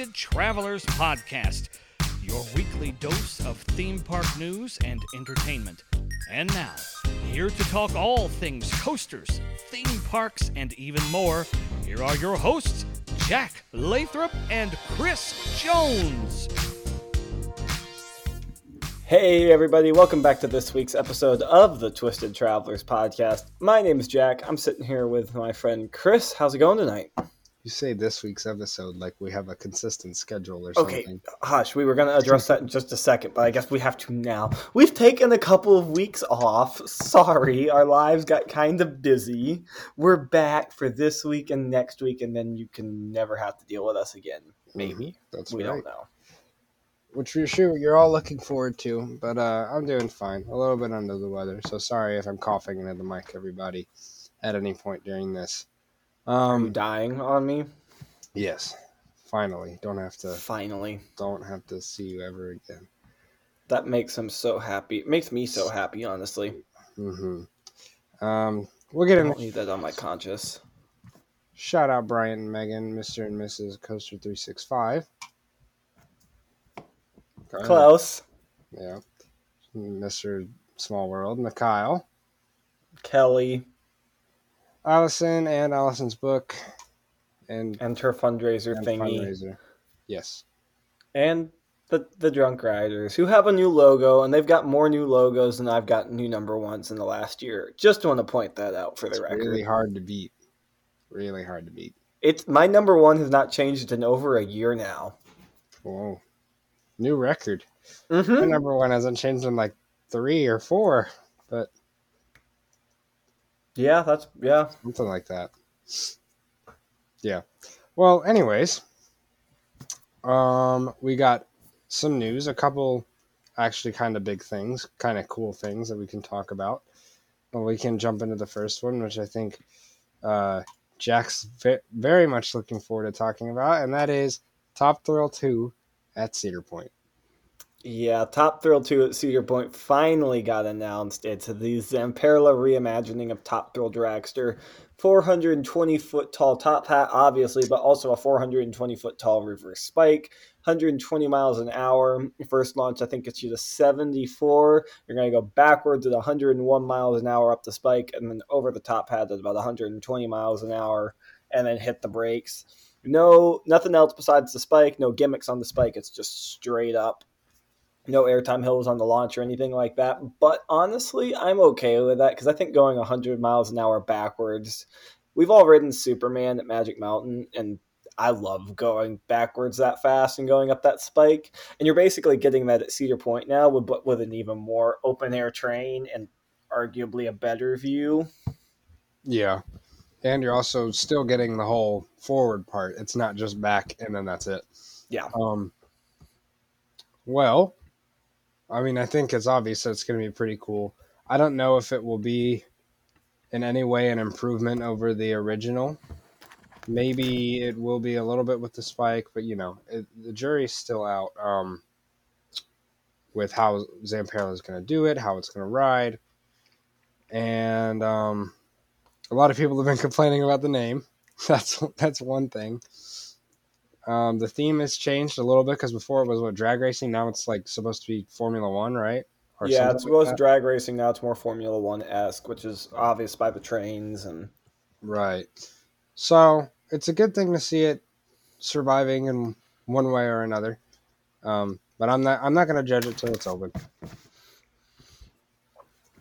Twisted Travelers Podcast, your weekly dose of theme park news and entertainment. And now, here to talk all things coasters, theme parks, and even more, here are your hosts, Jack Lathrop and Chris Jones. Hey, everybody, welcome back to this week's episode of the Twisted Travelers podcast. My name is Jack. I'm sitting here with my friend Chris. How's it going tonight? You say this week's episode like we have a consistent schedule or Okay, something. hush, we were going to address that in just a second, but I guess we have to now. We've taken a couple of weeks off. Sorry, our lives got kind of busy. We're back for this week and next week, and then you can never have to deal with us again. Maybe. That's we right. don't know. Which you're sure you're all looking forward to, but uh, I'm doing fine. A little bit under the weather, so sorry if I'm coughing into the mic, everybody, at any point during this. Um, dying on me? yes, finally, don't have to, Finally. don't have to see you ever again. That makes him so happy. It makes me so happy, honestly. hmm Um, we'll get I in. don't need that on my conscience. Shout out Brian and Megan, Mr. and Mrs. Coaster three six five. Close. Yeah, Mr. Small World, Mikhail. Kelly Allison and Allison's book and, and her fundraiser and thingy. fundraiser. Yes. And the the drunk riders who have a new logo and they've got more new logos than I've got new number ones in the last year. Just want to point that out for It's the record. really hard to beat. Really hard to beat. It's my number one has not changed in over a year now. Whoa. New record. My Mm-hmm. number one hasn't changed in like three or four, but Yeah, that's yeah. something like that. Yeah. Well, anyways, um, we got some news, a couple actually kind of big things, kind of cool things that we can talk about. Well, we can jump into the first one, which I think uh, Jack's ve- very much looking forward to talking about, and that is Top Thrill 2 at Cedar Point. Yeah, Top Thrill 2 at Cedar Point finally got announced. It's the Zamperla reimagining of Top Thrill Dragster. 420 foot tall top hat, obviously, but also a 420 foot tall reverse spike. 120 miles an hour. First launch, I think, gets you to 74. You're going to go backwards at 101 miles an hour up the spike, and then over the top hat at about 120 miles an hour, and then hit the brakes. No, nothing else besides the spike. No gimmicks on the spike. It's just straight up no airtime hills on the launch or anything like that. But honestly, I'm okay with that because I think going 100 miles an hour backwards, we've all ridden Superman at Magic Mountain, and I love going backwards that fast and going up that spike. And you're basically getting that at Cedar Point now, with, but with an even more open air train and arguably a better view. Yeah. And you're also still getting the whole forward part. It's not just back and then that's it. Yeah. Um, well, I mean, I think it's obvious that it's going to be pretty cool. I don't know if it will be in any way an improvement over the original. Maybe it will be a little bit with the spike, but you know, it, the jury's still out um, with how Zamperla is going to do it, how it's going to ride, and um, a lot of people have been complaining about the name. That's that's one thing. Um, the theme has changed a little bit because before it was what drag racing. Now it's like supposed to be Formula One, right? Or yeah, something it's like drag racing now. It's more Formula One esque, which is obvious by the trains and right. So it's a good thing to see it surviving in one way or another. Um, but I'm not I'm not going to judge it till it's open.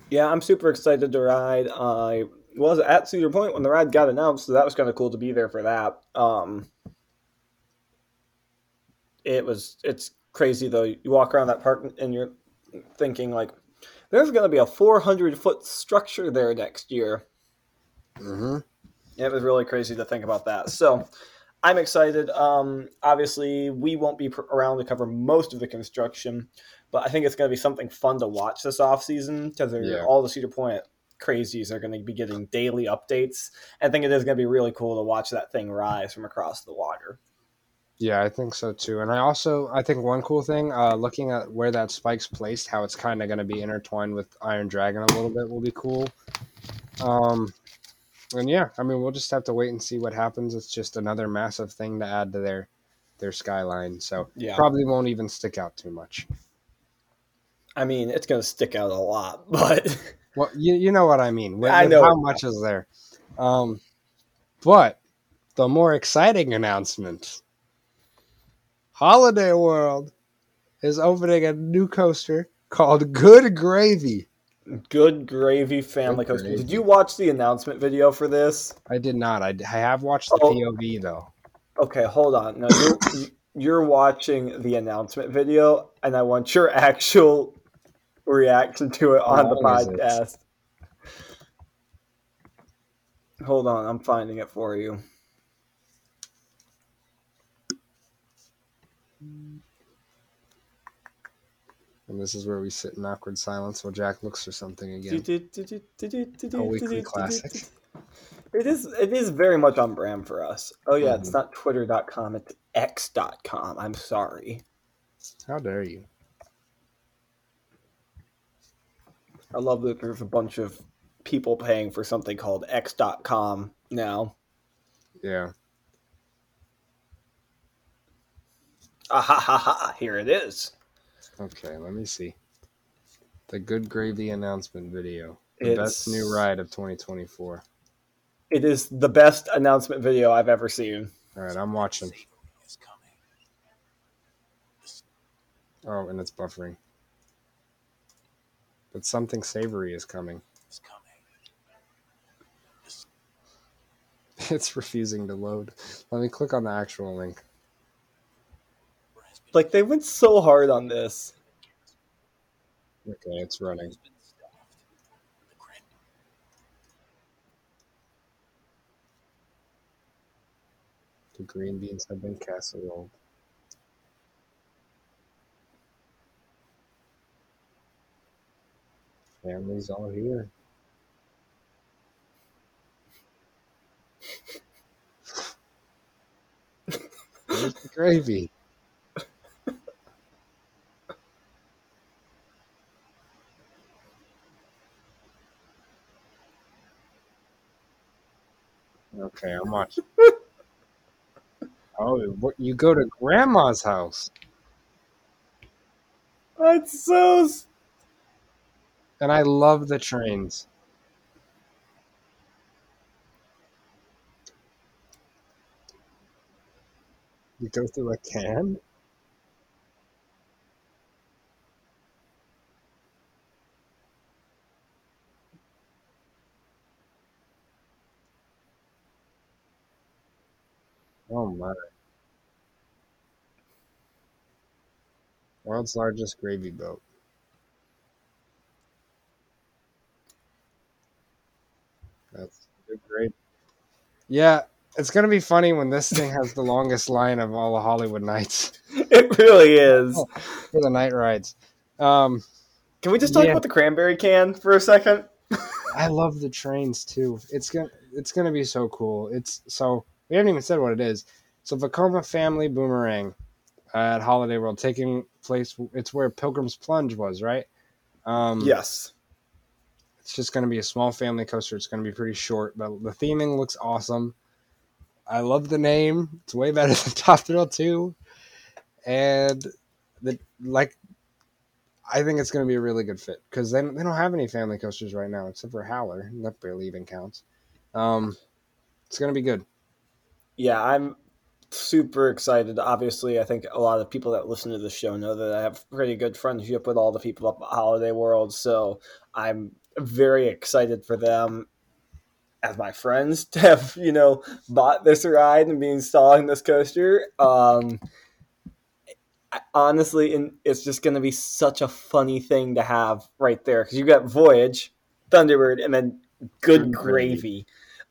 Yeah, I'm super excited to ride. I was at Cedar Point when the ride got announced, so that was kind of cool to be there for that. Um, it was it's crazy though. You walk around that park and you're thinking like, there's going to be a 400 foot structure there next year. Mm-hmm. It was really crazy to think about that. So I'm excited. Um, obviously, we won't be pr- around to cover most of the construction, but I think it's going to be something fun to watch this off season because Yeah. all the Cedar Point crazies are going to be getting daily updates. I think it is going to be really cool to watch that thing rise from across the water. Yeah, I think so too. And I also I think one cool thing, uh, looking at where that spike's placed, how it's kind of going to be intertwined with Iron Dragon a little bit will be cool. Um, and yeah, I mean we'll just have to wait and see what happens. It's just another massive thing to add to their their skyline, so Yeah. probably won't even stick out too much. I mean, it's going to stick out a lot, but Well, you, you know what I mean. With, I know how much is there. Um, but the more exciting announcement Holiday World is opening a new coaster called Good Gravy. good gravy family Good coaster. Did you watch the announcement video for this? I did not. I, I have watched the Oh. POV though. Okay, hold on. Now you're you're watching the announcement video, and I want your actual reaction to it on the How long is it? podcast. Hold on, I'm finding it for you. And this is where we sit in awkward silence while Jack looks for something again. A weekly classic. It is it is very much on brand for us. Oh yeah, it's Mhm. not twitter.com, it's x.com. I'm sorry. How dare you? I love that there's a bunch of people paying for something called x.com now. Yeah. Ah ha ha ha, here it is. Okay, let me see. The Good Gravy announcement video. The It's, best new ride of 2024. It is the best announcement video I've ever seen. All right, I'm watching. Oh, and it's buffering. But something savory is coming. It's refusing to load. Let me click on the actual link. Like they went so hard on this. Okay, it's running. The green beans have been casserole. Family's all here. Where's the gravy? Okay, I'm watching. oh, you go to grandma's house, That's so and I love the trains. You go through a can? Oh my. World's largest gravy boat. That's great. Yeah, it's gonna be funny when this thing has the longest line of all the Hollywood nights it really is. Oh. for the night rides. Um, Can we just talk Yeah. about the cranberry can for a second? I love the trains too. It's gonna it's gonna be so cool. It's so we haven't even said what it is. So Vekoma Family Boomerang at Holiday World taking place. It's where Pilgrim's Plunge was, right? Um, Yes. It's just going to be a small family coaster. It's going to be pretty short, but the theming looks awesome. I love the name. It's way better than Top Thrill 2. And the like I think it's going to be a really good fit because they, they don't have any family coasters right now except for Howler. That barely even counts. Um, it's going to be good. Yeah, I'm super excited. Obviously, I think a lot of people that listen to the show know that I have pretty good friendship with all the people up at Holiday World, so I'm very excited for them as my friends to have, you know, bought this ride and be installing this coaster. Um honestly, and it's just going to be such a funny thing to have right there because you got Voyage, Thunderbird, and then Good Good Gravy. Gravy.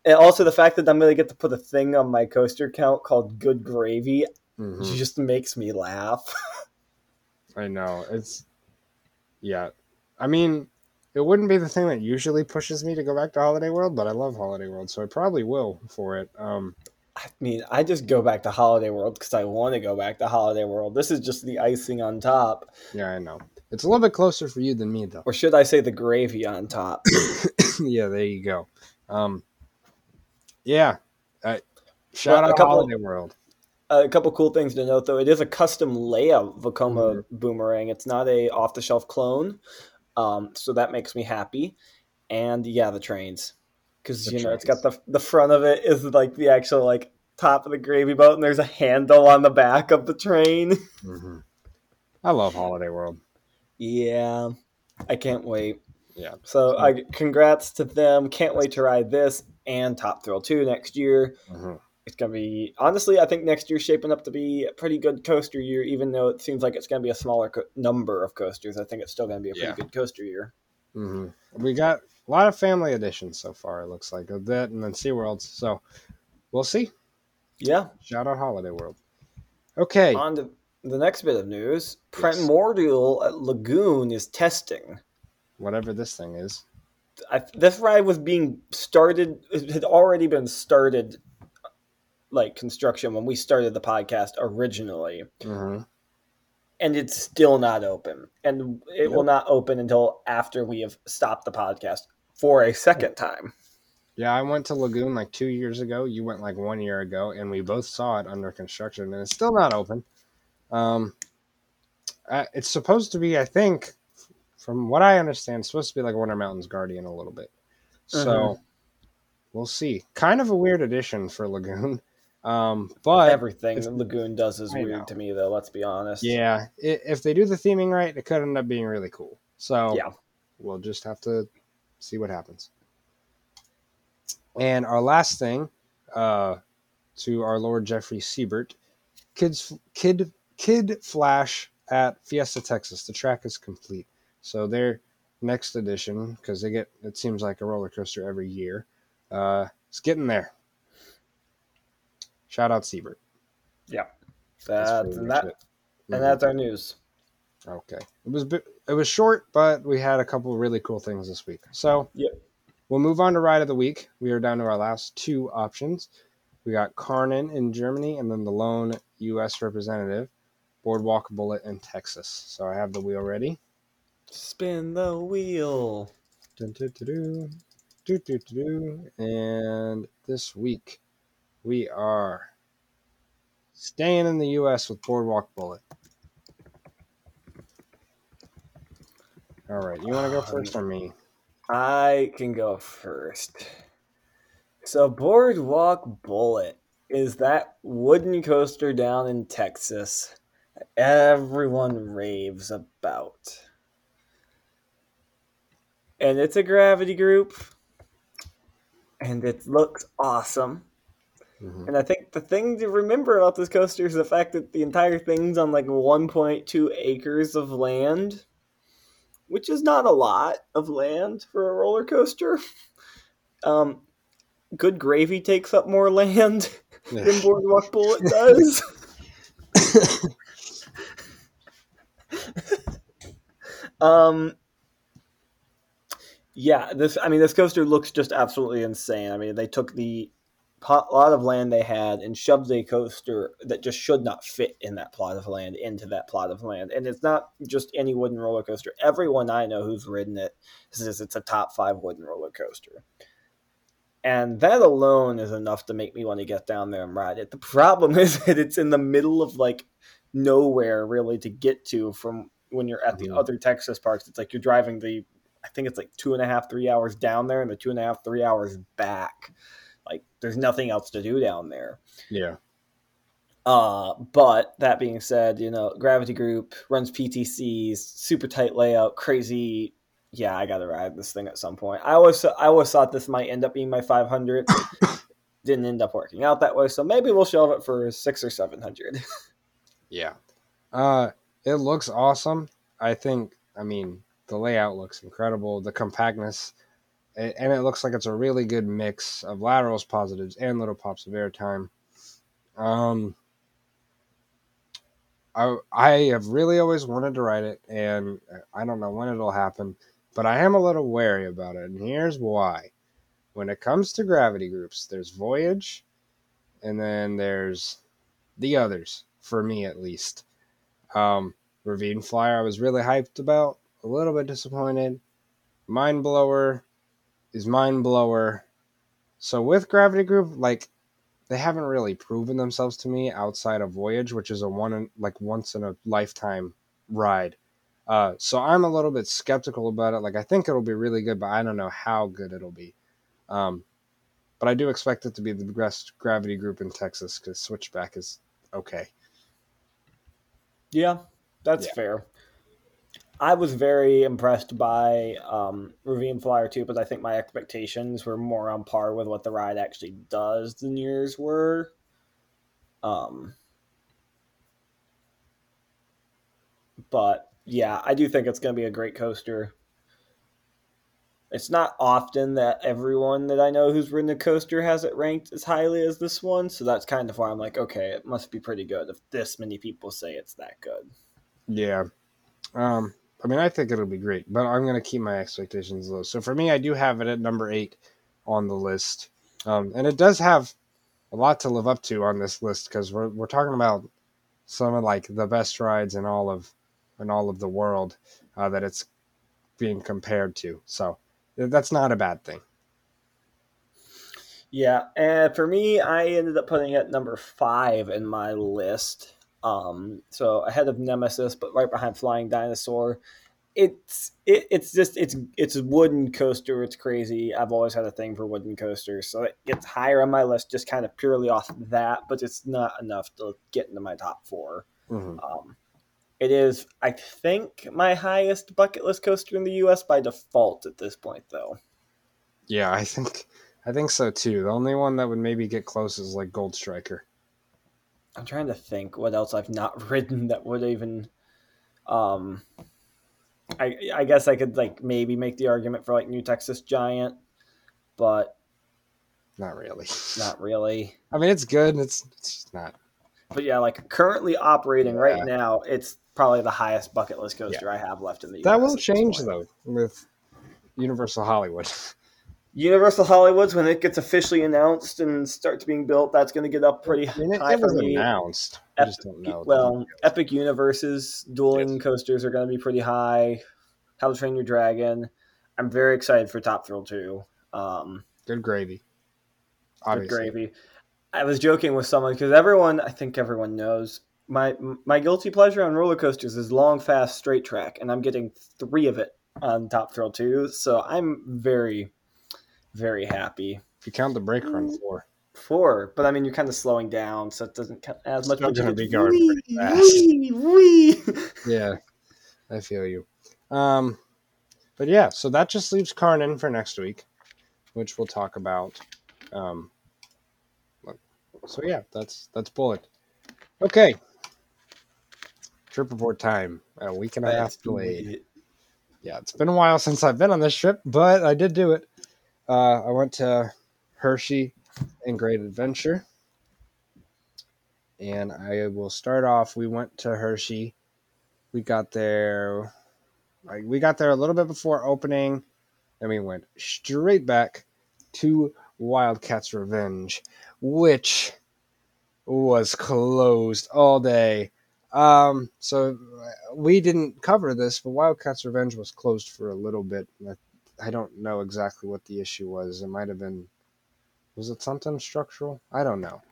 And also the fact that I'm going to get to put a thing on my coaster count called Good Gravy Mhm. just makes me laugh. I know. It's, yeah. I mean, it wouldn't be the thing that usually pushes me to go back to Holiday World, but I love Holiday World, so I probably will for it. Um, I mean, I just go back to Holiday World because I want to go back to Holiday World. This is just the icing on top. yeah, I know. It's a little bit closer for you than me, though. Or should I say the gravy on top? yeah, there you go. Um, yeah. Uh, shout Well, a out couple- Holiday World. a couple cool things to note though. It is a custom layout Vekoma Mhm. boomerang. It's not a off the shelf clone, um, so that makes me happy. And yeah, the trains, because you know it's got the the front of it is like the actual like top of the gravy boat, and there's a handle on the back of the train. Mhm. I love Holiday World. yeah, I can't wait. Yeah. So I congrats to them. Can't wait to ride this and Top Thrill 2 next year. Mhm. It's gonna be honestly, I think next year's shaping up to be a pretty good coaster year. Even though it seems like it's gonna be a smaller co- number of coasters, I think it's still gonna be a pretty Yeah. good coaster year. hmm We got a lot of family editions so far. It looks like a bit, and then SeaWorlds. So we'll see. Yeah. Shout out Holiday World. Okay. On to the next bit of news: Yes. Primordial Lagoon is testing. Whatever this thing is. I, this ride was being started. It had already been started, like construction when we started the podcast originally. hmm and it's still not open and it will not open until after we have stopped the podcast for a second time Yeah, I went to Lagoon like two years ago. You went like one year ago, and we both saw it under construction, and it's still not open. Um, uh, it's supposed to be, I think, from what I understand, supposed to be like Wonder Mountain's Guardian a little bit. So Mhm. we'll see. Kind of a weird addition for Lagoon, um, but everything that lagoon does is I weird know. to me though let's be honest yeah, i if they do the theming right, it could end up being really cool. So Yeah. we'll just have to see what happens. And our last thing, uh, to our Lord Jeffrey Siebert, kids, kid, kid Flash at Fiesta Texas. The track is complete, so their next edition, because they get it seems like a roller coaster every year, uh, it's getting there. Shout out Siebert. Yeah. That's, and, that, it. and that's our news Okay. It was it was short, but we had a couple of really cool things this week. So Yep. we'll move on to ride of the week. We are down to our last two options. We got Karnan in Germany, and then the lone U.S. representative, Boardwalk Bullet in Texas. So I have the wheel ready. Spin the wheel Dun, dun, dun, dun. Doo, doo. And this week we are staying in the U.S. with Boardwalk Bullet. All right, you want to go um, first or me? i can go first so boardwalk bullet is that wooden coaster down in texas that everyone raves about and it's a gravity group. And it looks awesome. Mhm. and i think the thing to remember about this coaster is the fact that the entire thing's on like 1.2 acres of land which is not a lot of land for a roller coaster. Um, good gravy takes up more land than boardwalk bullet does. Um yeah this i mean this coaster looks just absolutely insane. I mean they took the pot, lot of land they had and shoved a coaster that just should not fit in that plot of land into that plot of land. And it's not just any wooden roller coaster. Everyone i know who's ridden it says it's a top five wooden roller coaster. And that alone is enough to make me want to get down there and ride it. The problem is that it's in the middle of like nowhere really to get to from when you're at the Mhm. other texas parks. It's like you're driving the i think it's like two and a half three hours down there and the two and a half three hours back like there's nothing else to do down there Yeah. uh, but that being said, you know, Gravity Group runs PTCs, super tight layout, crazy. Yeah, I gotta ride this thing at some point. I always, I always thought this might end up being my 500. Didn't end up working out that way, so maybe we'll shelve it for six or 700. Yeah. Uh, it looks awesome. I think, I mean, the layout looks incredible. The compactness, and it looks like it's a really good mix of laterals, positives, and little pops of airtime. Um, I, I have really always wanted to ride it, and I don't know when it'll happen, but I am a little wary about it, and here's why. When it comes to gravity groups, there's Voyage, and then there's the others, for me at least. Um, Ravine Flyer, I was really hyped about, a little bit disappointed. Mind Blower is Mind Blower. So with Gravity Group, like they haven't really proven themselves to me outside of Voyage, which is a one in, like once in a lifetime ride. Uh, so I'm a little bit skeptical about it. Like I think it'll be really good, but I don't know how good it'll be. Um, but I do expect it to be the best gravity group in Texas because Switchback is okay. Yeah, that's Yeah. fair. I was very impressed by um, Ravine Flyer too, but I think my expectations were more on par with what the ride actually does than yours were. Um, but yeah, I do think it's going to be a great coaster. It's not often that everyone that I know who's ridden a coaster has it ranked as highly as this one, so that's kind of why I'm like, okay, it must be pretty good if this many people say it's that good. Yeah. Um, I mean, I think it'll be great, but I'm going to keep my expectations low. So for me, I do have it at number eight on the list. Um, and it does have a lot to live up to on this list because we're, we're talking about some of like the best rides in all of in all of the world uh, that it's being compared to. So that's not a bad thing. Yeah, and for me, I ended up putting it number five in my list. Um, so ahead of Nemesis, but right behind Flying Dinosaur. It's it, it's just it's it's a wooden coaster. It's crazy. I've always had a thing for wooden coasters, so it gets higher on my list just kind of purely off that. But it's not enough to get into my top four. Mhm. Um, it is, I think, my highest bucket list coaster in the U.S. by default at this point, though. Yeah, I think I think so too. The only one that would maybe get close is like Gold Striker. I'm trying to think what else I've not ridden that would even. Um, I I guess I could like maybe make the argument for like New Texas Giant, but Not really. not really. I mean, it's good. It's it's not. But yeah, like currently operating Yeah. right now, it's probably the highest bucket list coaster I have left in the. That US will change though with Universal Hollywood. Universal Hollywood's when it gets officially announced and starts being built, that's going to get up pretty I mean, it, high it for was me. announced. I just don't know. Well. Epic Universes dueling coasters are going to be pretty high. How to Train Your Dragon. I'm very excited for Top Thrill 2. Um, good gravy. good gravy. I was joking with someone because everyone, I think everyone knows, my my guilty pleasure on roller coasters is long, fast, straight track, and I'm getting three of it on Top Thrill 2. So I'm very, very happy. If you count the brake Mm. run four, Four, but I mean, you're kind of slowing down, so it doesn't count as much. Still but you gonna be going wee, fast. wee, wee. yeah, I feel you. Um, but yeah, so that just leaves Karnan for next week, which we'll talk about. Um, so yeah, that's that's Bullet. Okay, trip report time. A week and a half That's delayed. yeah, it's been a while since I've been on this trip, but I did do it. Uh, I went to Hershey and Great Adventure. And I will start off. We went to Hershey. We got there, like we got there a little bit before opening, and we went straight back to Wildcats Revenge, which was closed all day. Um, so we didn't cover this, but Wildcats Revenge was closed for a little bit. I, I don't know exactly what the issue was. It might have been, was it something structural? I don't know.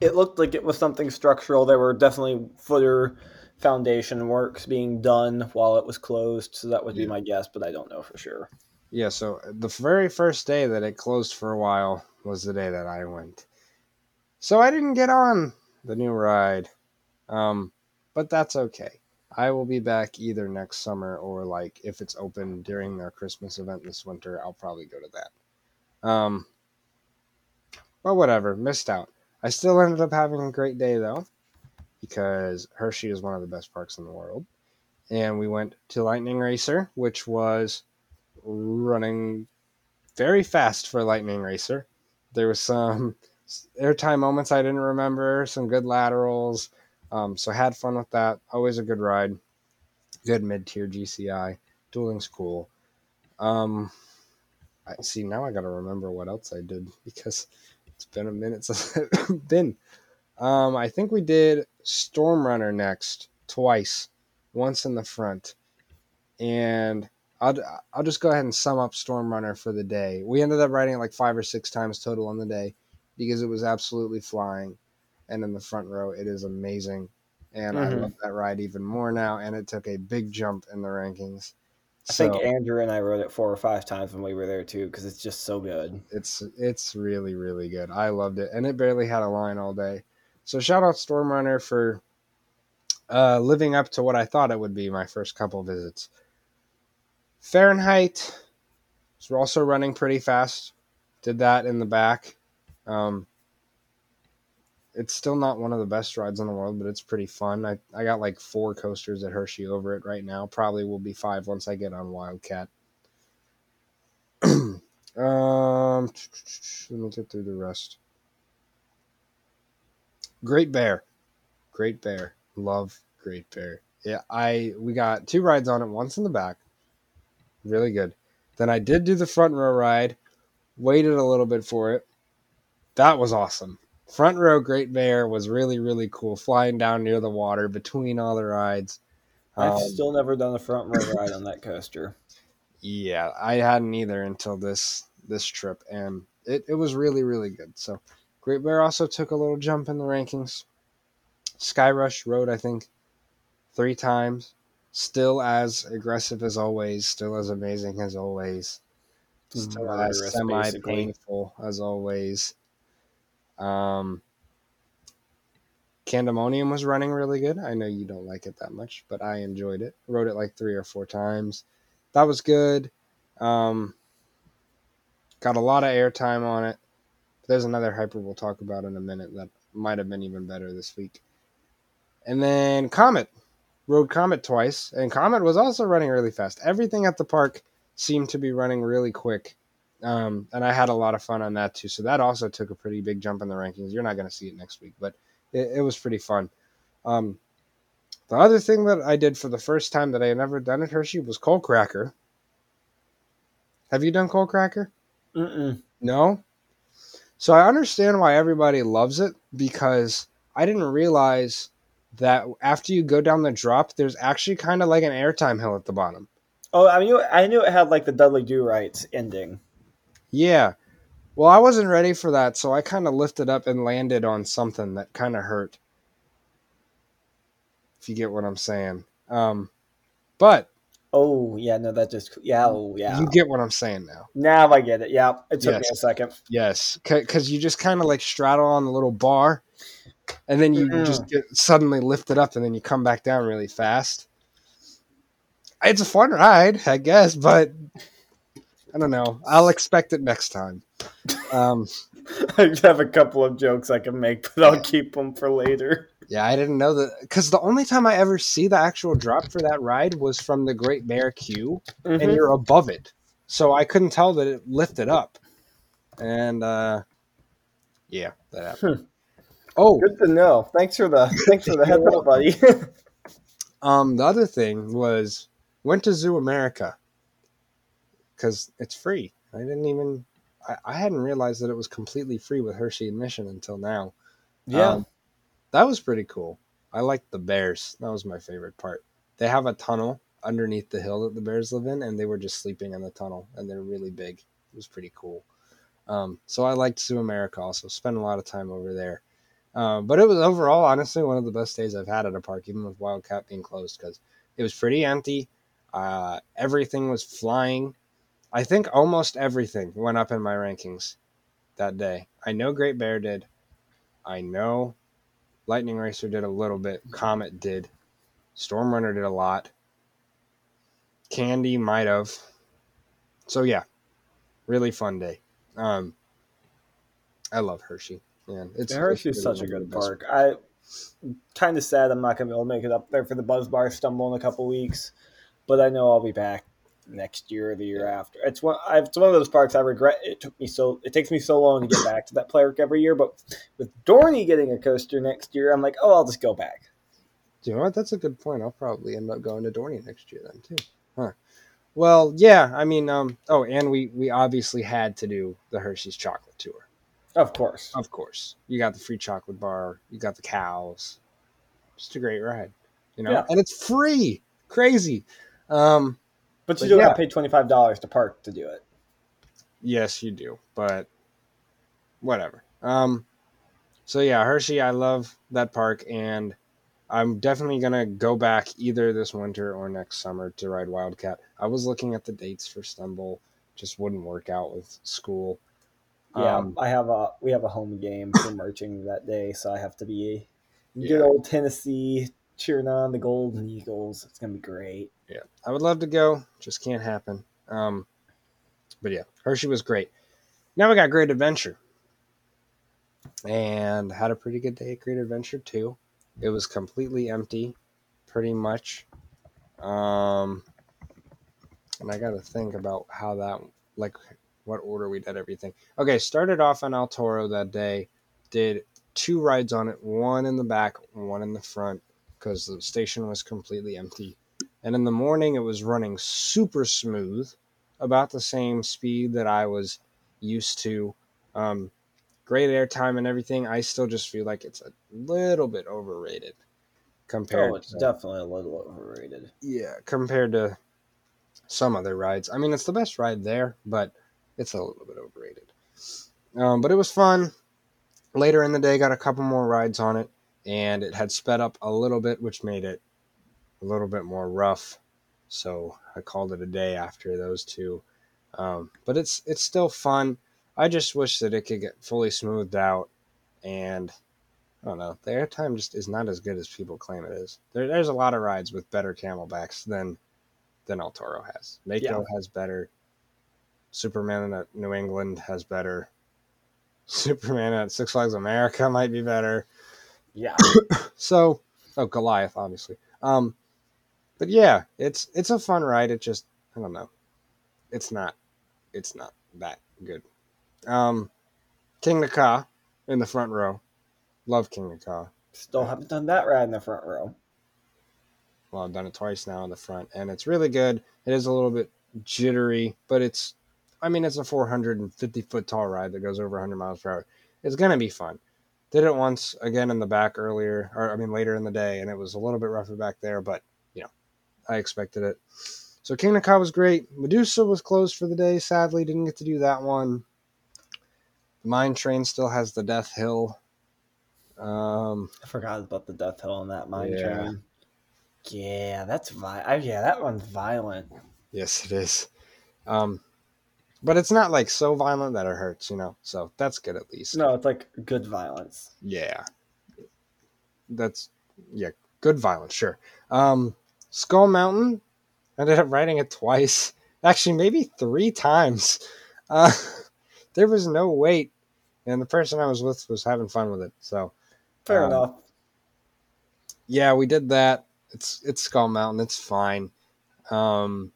It looked like it was something structural. There were definitely footer foundation works being done while it was closed, so that would be Yeah. my guess, but I don't know for sure. Yeah, so the very first day that it closed for a while was the day that I went. So I didn't get on the new ride. Um, but that's okay. I will be back either next summer or like if it's open during their Christmas event this winter, I'll probably go to that. Um, but whatever, missed out. I still ended up having a great day though, because Hershey is one of the best parks in the world. And we went to Lightning Racer, which was running very fast for Lightning Racer. There was some airtime moments I didn't remember, some good laterals. Um, so had fun with that. Always a good ride. Good mid tier GCI. Dueling's cool. Um, I see now. I got to remember what else I did because it's been a minute since I've been. Um, I think we did Storm Runner next twice, once in the front, and I'll I'll just go ahead and sum up Storm Runner for the day. We ended up riding it like five or six times total on the day. because it was absolutely flying, and in the front row, it is amazing, and I Mhm. love that ride even more now. And it took a big jump in the rankings. I So think Andrew and I rode it four or five times when we were there too, because it's just so good. it's it's really really good. I loved it, and it barely had a line all day. So shout out Stormrunner for uh, living up to what I thought it would be my first couple visits. Fahrenheit is also running pretty fast. Did that in the back. Um, it's still not one of the best rides in the world, but it's pretty fun. I, I got like four coasters at Hershey over it right now. Probably will be five once I get on Wildcat. um, let me get through the rest. Great Bear, Great Bear, love Great Bear. Yeah, I we got two rides on it. Once in the back, really good. Then I did do the front row ride. Waited a little bit for it. That was awesome. Front row Great Bear was really really cool. Flying down near the water between all the rides. I've Um, still never done a front row ride on that coaster. yeah, I hadn't either until this this trip, and it, it was really really good. So, Great Bear also took a little jump in the rankings. Sky Rush rode, I think, three times. Still as aggressive as always. Still as amazing as always. Still as semi painful as always. Um, Candymonium was running really good. I know you don't like it that much, but I enjoyed it. Wrote it like three or four times. That was good. Um, got a lot of airtime on it. There's another hyper we'll talk about in a minute that might have been even better this week. And then Comet. Rode Comet twice, and Comet was also running really fast. Everything at the park seemed to be running really quick. Um, and I had a lot of fun on that too. So that also took a pretty big jump in the rankings. You're not going to see it next week, but it, it was pretty fun. Um, the other thing that I did for the first time that I had never done at Hershey was Coal Cracker. Have you done Coal Cracker? Mm-mm. No. So I understand why everybody loves it because I didn't realize that after you go down the drop, there's actually kind of like an airtime hill at the bottom. Oh, I knew I knew it had like the Dudley Do Right ending. Yeah. Well, I wasn't ready for that, so I kind of lifted up and landed on something that kind of hurt. If you get what I'm saying. Um, but Oh yeah, no, that just yeah, oh yeah. you get what I'm saying now. now I get it. Yeah, it took me a second. Yes, because you just kind of like straddle on the little bar, and then you Mhm. just get suddenly lifted up, and then you come back down really fast. It's a fun ride, I guess, but I don't know. I'll expect it next time. Um, I have a couple of jokes I can make, but I'll keep them for later. yeah, I didn't know that because the only time I ever see the actual drop for that ride was from the Great Bear Queue, and Mhm. you're above it, so I couldn't tell that it lifted up. And uh, yeah, that happened. Oh, Good to know. Thanks for the thanks for the heads up, buddy. Um, the other thing was went to Zoo America because it's free. I didn't even I, I hadn't realized that it was completely free with Hershey admission until now. Um, that was pretty cool. I liked the bears. That was my favorite part. They have a tunnel underneath the hill that the bears live in, and they were just sleeping in the tunnel, and they're really big. It was pretty cool. Um, so I liked Zoo America also. Spent a lot of time over there. Um, but it was overall, honestly, one of the best days I've had at a park, even with Wildcat being closed, because it was pretty empty. Uh, everything was flying. I think almost everything went up in my rankings that day. I know Great Bear did. I know Lightning Racer did a little bit. Comet did. Storm Runner did a lot. Candy might have. So yeah, really fun day. Um, I love Hershey. Man, it's Hershey's it's such a good of the best- park. I kind of sad I'm not gonna be able to make it up there for the Buzz Bar Stumble in a couple weeks, but I know I'll be back next year or the year after. It's one. It's one of those parks I regret. It took me so. It takes me so long to get back to that park every year. But with Dorney getting a coaster next year, I'm like, oh, I'll just go back. Do you know what? That's a good point. I'll probably end up going to Dorney next year then too. Huh. Well, yeah. I mean, um. Oh, and we we obviously had to do the Hershey's chocolate tour. Of course. Of course, you got the free chocolate bar. You got the cows. Just a great ride, you know. Yeah. And it's free. Crazy. Um. But you But do yeah. have to pay twenty five dollars to park to do it. Yes, you do, but whatever. Um, so yeah, Hershey, I love that park, and I'm definitely gonna go back either this winter or next summer to ride Wildcat. I was looking at the dates for Stumble, just wouldn't work out with school. Yeah, Um, I have a we have a home game for marching that day, so I have to be good Yeah. old Tennessee cheering on the Golden Eagles. It's gonna be great. yeah, I would love to go, just can't happen. Um, but yeah, Hershey was great. Now we got Great Adventure, and had a pretty good day at Great Adventure too. It was completely empty, pretty much. Um, and I got to think about how that, like, what order we did everything. Okay, started off on El Toro that day, did two rides on it, one in the back, one in the front, because the station was completely empty. And in the morning, it was running super smooth, about the same speed that I was used to. Um, great airtime and everything. I still just feel like it's a little bit overrated compared. Oh, it's to, definitely a little overrated. yeah, compared to some other rides. I mean, it's the best ride there, but it's a little bit overrated. Um, but it was fun. Later in the day, got a couple more rides on it, and it had sped up a little bit, which made it a little bit more rough. So I called it a day after those two. Um, but it's it's still fun. I just wish that it could get fully smoothed out, and I don't know. The airtime just is not as good as people claim it is. There, there's a lot of rides with better camelbacks than than El Toro has. Mako Yeah. has better. Superman at New England has better. Superman at Six Flags America might be better. Yeah, So, oh Goliath, obviously. Um, but yeah, it's it's a fun ride. It just I don't know. It's not it's not that good. Um, Kingda Ka in the front row. Love Kingda Ka. still haven't done that ride in the front row. Well, I've done it twice now in the front, and it's really good. It is a little bit jittery, but it's, I mean, it's a 450 foot tall ride that goes over 100 miles per hour. It's gonna be fun. Did it once again in the back earlier, or I mean later in the day, and it was a little bit rougher back there, but you know, I expected it. So Kingda Ka was great. Medusa was closed for the day. Sadly, didn't get to do that one. The mine train still has the Death Hill. Um, I forgot about the Death Hill on that mine Yeah. train. Yeah, that's vi- I, Yeah, that one's violent. Yes, it is. Um, but it's not like so violent that it hurts, you know. So that's good at least. No, it's like good violence. Yeah. That's yeah, good violence, sure. Um, Skull Mountain, I ended up riding it twice. Actually, maybe three times. Uh, there was no wait, and the person I was with was having fun with it. So Fair Um, enough. yeah, we did that. It's it's Skull Mountain. It's fine. Um,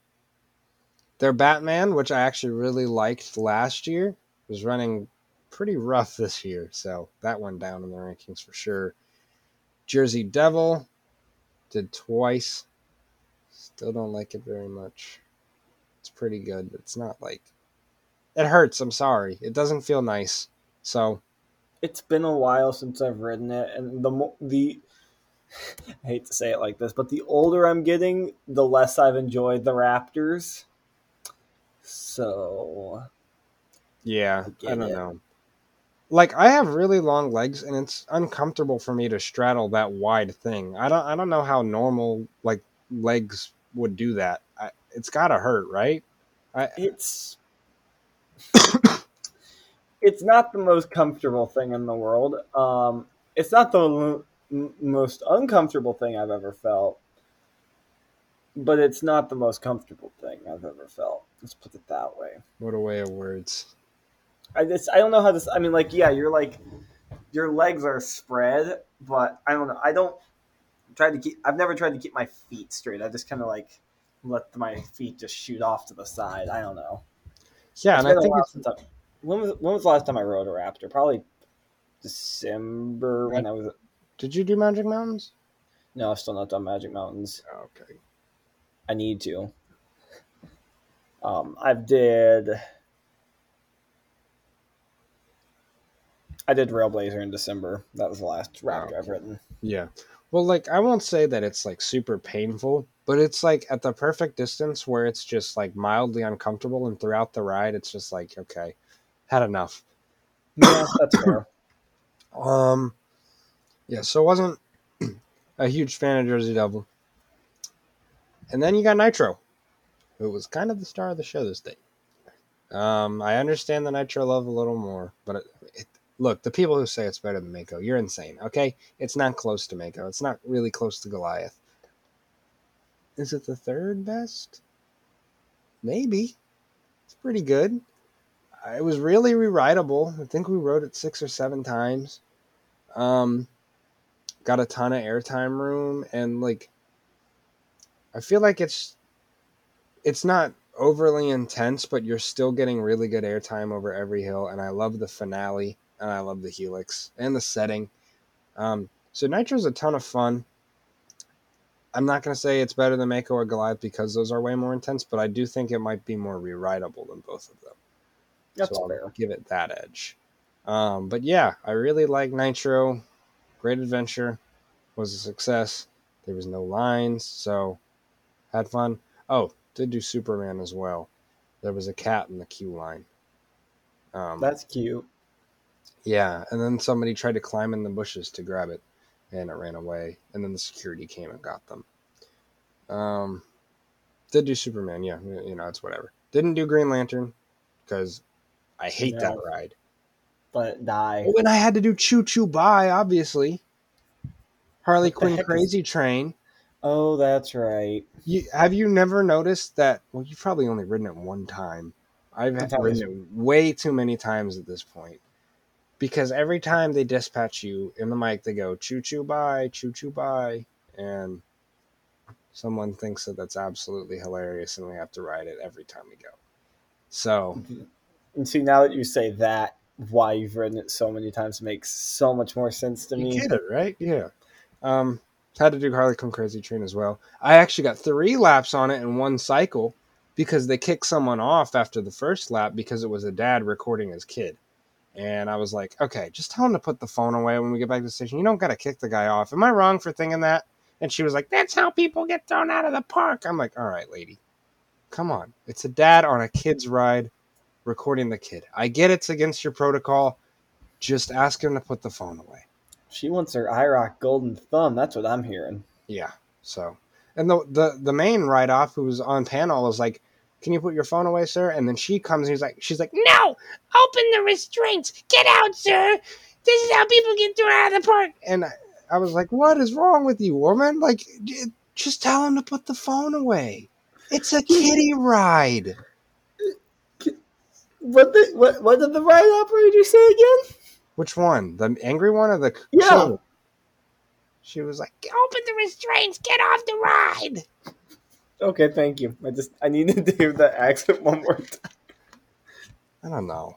their Batman, which I actually really liked last year, was running pretty rough this year, so that went down in the rankings for sure. Jersey Devil did twice. Still don't like it very much. It's pretty good, but it's not like it hurts. I'm sorry. It doesn't feel nice. So It's been a while since I've ridden it, and the the I hate to say it like this, but the older I'm getting, the less I've enjoyed the Raptors. So Yeah, I I, don't it. know. Like I have really long legs and it's uncomfortable for me to straddle that wide thing. I don't I don't know how normal like legs would do that. I, it's got to hurt, right? it's it's not the most comfortable thing in the world. Um, it's not the l- m- most uncomfortable thing I've ever felt, but it's not the most comfortable thing I've ever felt. Let's put it that way. What a way of words. I just I don't know how this. I mean, like, yeah, you're like your legs are spread, but I don't know. I don't try to keep. I've never tried to keep my feet straight. I just kind of like let my feet just shoot off to the side. I don't know. Yeah, It's and I think it's I- when was when was the last time I rode a Raptor? Probably December when I was. Did you do Magic Mountains? No, I've still not done Magic Mountains. Oh, okay. I need to. Um, I did. I did Railblazer in December. That was the last Raptor I've ridden. Yeah. Well, like I won't say that it's like super painful, but it's like at the perfect distance where it's just like mildly uncomfortable and throughout the ride it's just like, okay, had enough. Yeah, that's fair. Um, yeah, so wasn't a huge fan of Jersey Devil. And then you got Nitro, who was kind of the star of the show this day. Um, I understand the Nitro love a little more, but it, it, look, the people who say it's better than Mako, you're insane. Okay, it's not close to Mako. It's not really close to Goliath. Is it the third best? Maybe. It's pretty good. It was really rerideable. I think we wrote it six or seven times. Um, got a ton of airtime room, and like, I feel like it's it's not overly intense, but you're still getting really good airtime over every hill. And I love the finale, and I love the helix and the setting. Um, so Nitro's a ton of fun. I'm not going to say it's better than Mako or Goliath because those are way more intense, but I do think it might be more rerideable than both of them. That's so. I'll give it that edge. Um, but yeah, I really like Nitro. Great adventure was a success. There was no lines, so had fun. Oh, did do Superman as well. There was a cat in the queue line. Um, That's cute. yeah, and then somebody tried to climb in the bushes to grab it, and it ran away. And then the security came and got them. Um, did do Superman, yeah, you know it's whatever. Didn't do Green Lantern because I hate that ride. But die. And I had to do Choo Choo Bye, obviously. Harley Quinn heck is- Crazy Train. Oh, that's right. You, have you never noticed that? Well, you've probably only ridden it one time. I've ridden it way too many times at this point. Because every time they dispatch you in the mic, they go choo choo bye, choo choo bye. And someone thinks that that's absolutely hilarious and we have to ride it every time we go. So, And see, now that you say that, why you've ridden it so many times makes so much more sense to you me. get it, right? Yeah. Um, had to do Harley Quinn Crazy Train as well. I actually got three laps on it in one cycle because they kicked someone off after the first lap because it was a dad recording his kid. And I was like, okay, just tell him to put the phone away when we get back to the station. You don't got to kick the guy off. Am I wrong for thinking that? And she was like, that's how people get thrown out of the park. I'm like, all right, lady, come on. It's a dad on a kid's ride recording the kid. I get it's against your protocol. Just ask him to put the phone away. She wants her IROC golden thumb. That's what I'm hearing. Yeah. So, and the the the main ride op who was on panel was like, "Can you put your phone away, sir?" And then she comes and he's like, "She's like, no, open the restraints, get out, sir. This is how people get thrown out of the park." And I, I was like, "What is wrong with you, woman? Like, just tell him to put the phone away. It's a kiddie ride." What the what? What did the ride operator say again? Which one? The angry one or the Yeah. She was like, "Open the restraints, get off the ride." Okay, thank you. I just I needed to hear that accent one more time. I don't know.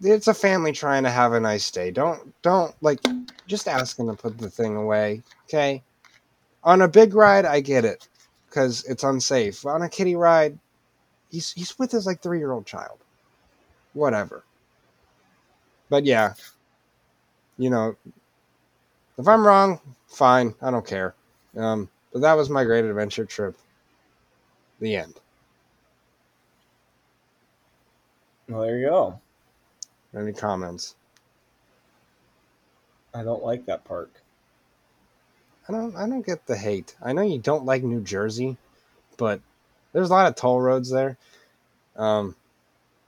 It's a family trying to have a nice day. Don't don't like just ask them to put the thing away. Okay. On a big ride, I get it because it's unsafe. On a kiddie ride, he's he's with his like three year old child. Whatever. But yeah, you know, if I'm wrong, fine. I don't care. Um, but that was my great adventure trip. The end. Well, there you go. Any comments? I don't like that park. I don't I don't get the hate. I know you don't like New Jersey, but there's a lot of toll roads there. Um,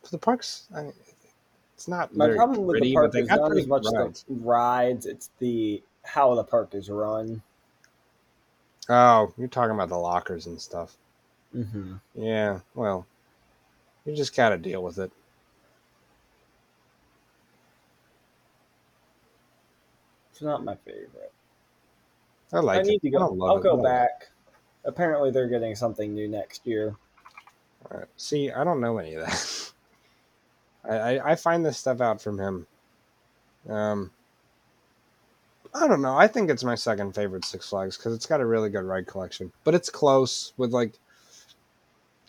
but the parks, I mean, it's not My problem with pretty, the park is not as much rides. the rides; it's the how the park is run. Oh, you're talking about the lockers and stuff. Mm-hmm. Yeah, well, you just got to deal with it. It's not my favorite. I like I need it. to go. I'll it. go back. Apparently, they're getting something new next year. All right. See, I don't know any of that. I, I I find this stuff out from him. Um, I don't know. I think it's my second favorite Six Flags because it's got a really good ride collection, but it's close with like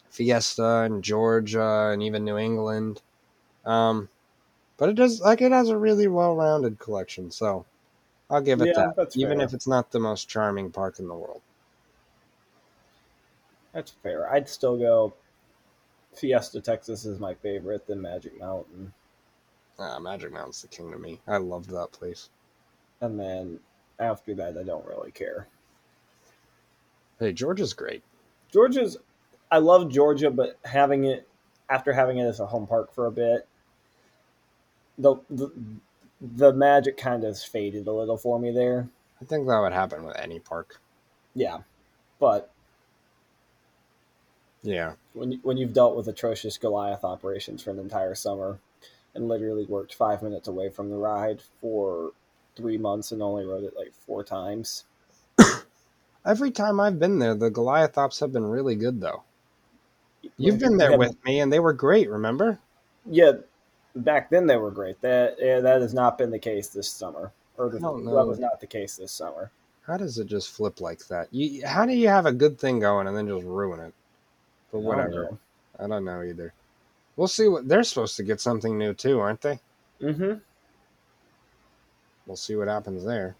Fiesta and Georgia and even New England. Um, but it does like it has a really well-rounded collection, so I'll give it Yeah, that. Even fair. if it's not the most charming park in the world. That's fair. I'd still go. Fiesta Texas is my favorite, then Magic Mountain. Ah, Magic Mountain's the king to me. I loved that place. And then after that, I don't really care. Hey, Georgia's great. Georgia's, I love Georgia, but having it after having it as a home park for a bit, the the, the magic kind of faded a little for me there. I think that would happen with any park. Yeah, but Yeah. when when you've dealt with atrocious Goliath operations for an entire summer, and literally worked five minutes away from the ride for three months and only rode it like four times. Every time I've been there, the Goliath ops have been really good, though. You've been there with me, and they were great. Remember? yeah. Back then they were great. That yeah, that has not been the case this summer, or the, that was not the case this summer. How does it just flip like that? You, how do you have a good thing going and then just ruin it? But I don't whatever. I don't know either. We'll see what they're supposed to get something new too, aren't they? Mm-hmm. We'll see what happens there.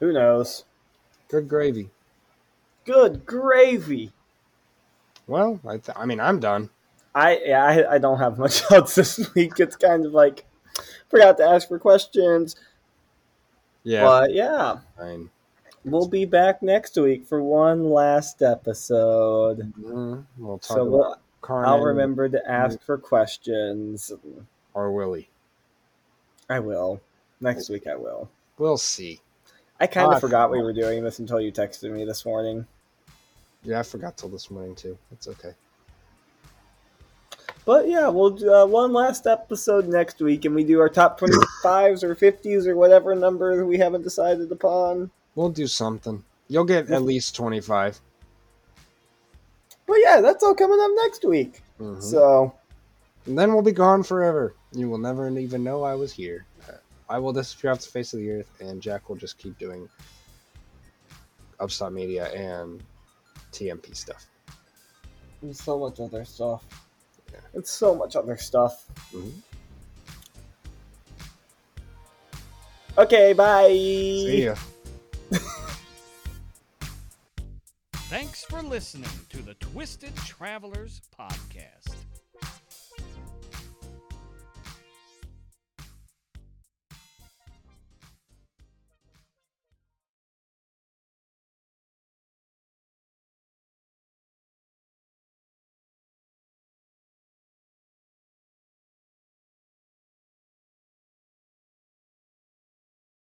Who knows? Good gravy. Good gravy. Well, I, th- I mean, I'm done. I yeah, I, I don't have much else this week. It's kind of like forgot to ask for questions. Yeah, But yeah, fine. We'll be back next week for one last episode. Mhm. We'll talk So about we'll, I'll remember to ask for questions. or Willie. I will. Next week I will. We'll see. I kind of Ah, forgot we were doing this until you texted me this morning. Yeah, I forgot till this morning too. It's okay. But yeah, we'll do uh, one last episode next week, and we do our top 25s or 50s or whatever number we haven't decided upon. We'll do something. You'll get at least 25. But yeah, that's all coming up next week. Mhm. So, And then we'll be gone forever. You will never even know I was here. I will disappear off the face of the earth, and Jack will just keep doing Upstart Media and TMP stuff. and so much other stuff. Yeah. It's so much other stuff. Mhm. Okay, bye. See ya. Thanks for listening to the Twisted Travelers Podcast.